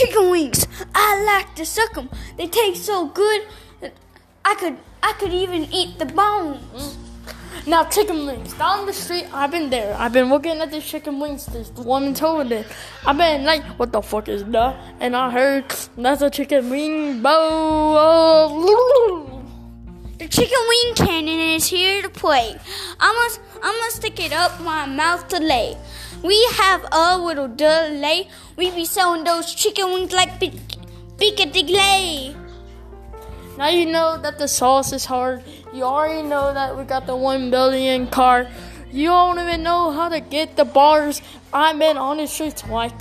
chicken wings. I like to suck them. They taste so good. that I could I could even eat the bones. Now chicken wings down the street. I've been there. I've been looking at the chicken wings. This woman told it. I've been like, what the fuck is that? And I heard that's a chicken wing bow. The chicken wing cannon is here to play. I must I must stick it up my mouth to lay. We have a little delay. We be selling those chicken wings like Piccadilly. Now you know that the sauce is hard. You already know that we got the one billion car. You don't even know how to get the bars. I've been on the streets like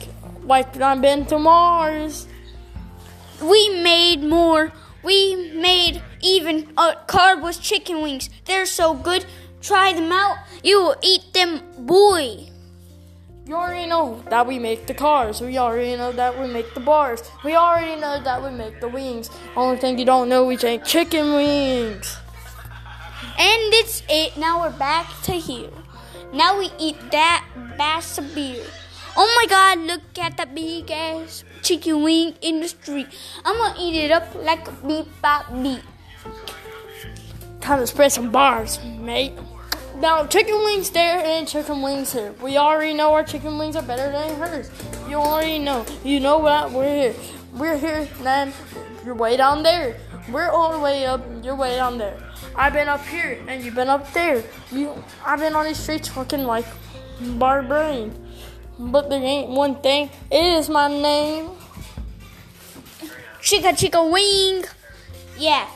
like I've been to Mars. We made more. We made even uh, a cardboard chicken wings. They're so good. Try them out. You will eat them, boy. You already know that we make the cars. We already know that we make the bars. We already know that we make the wings. Only thing you don't know, we make chicken wings. And it's it. Now we're back to here. Now we eat that bass of beer. Oh my god, look at that big ass chicken wing in the street. I'm gonna eat it up like a beep bop beep. Time to spread some bars, mate. Now, chicken wings there and chicken wings here. We already know our chicken wings are better than hers. You already know. You know what? We're here. We're here, then you're way down there. We're all the way up, you're way down there. I've been up here and you've been up there. You I've been on these streets looking like barbarian. But there ain't one thing. It is my name. Chica chica wing. Yeah.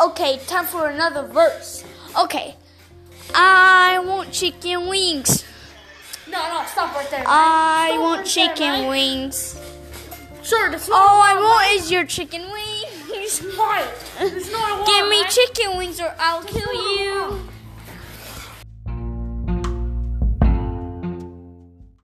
Okay, time for another verse. Okay. I want chicken wings. No, no, stop right there. I Stop want right chicken there, right? wings. Sure, that's All I want is your chicken wings. Not a Give me right? chicken wings or I'll kill you.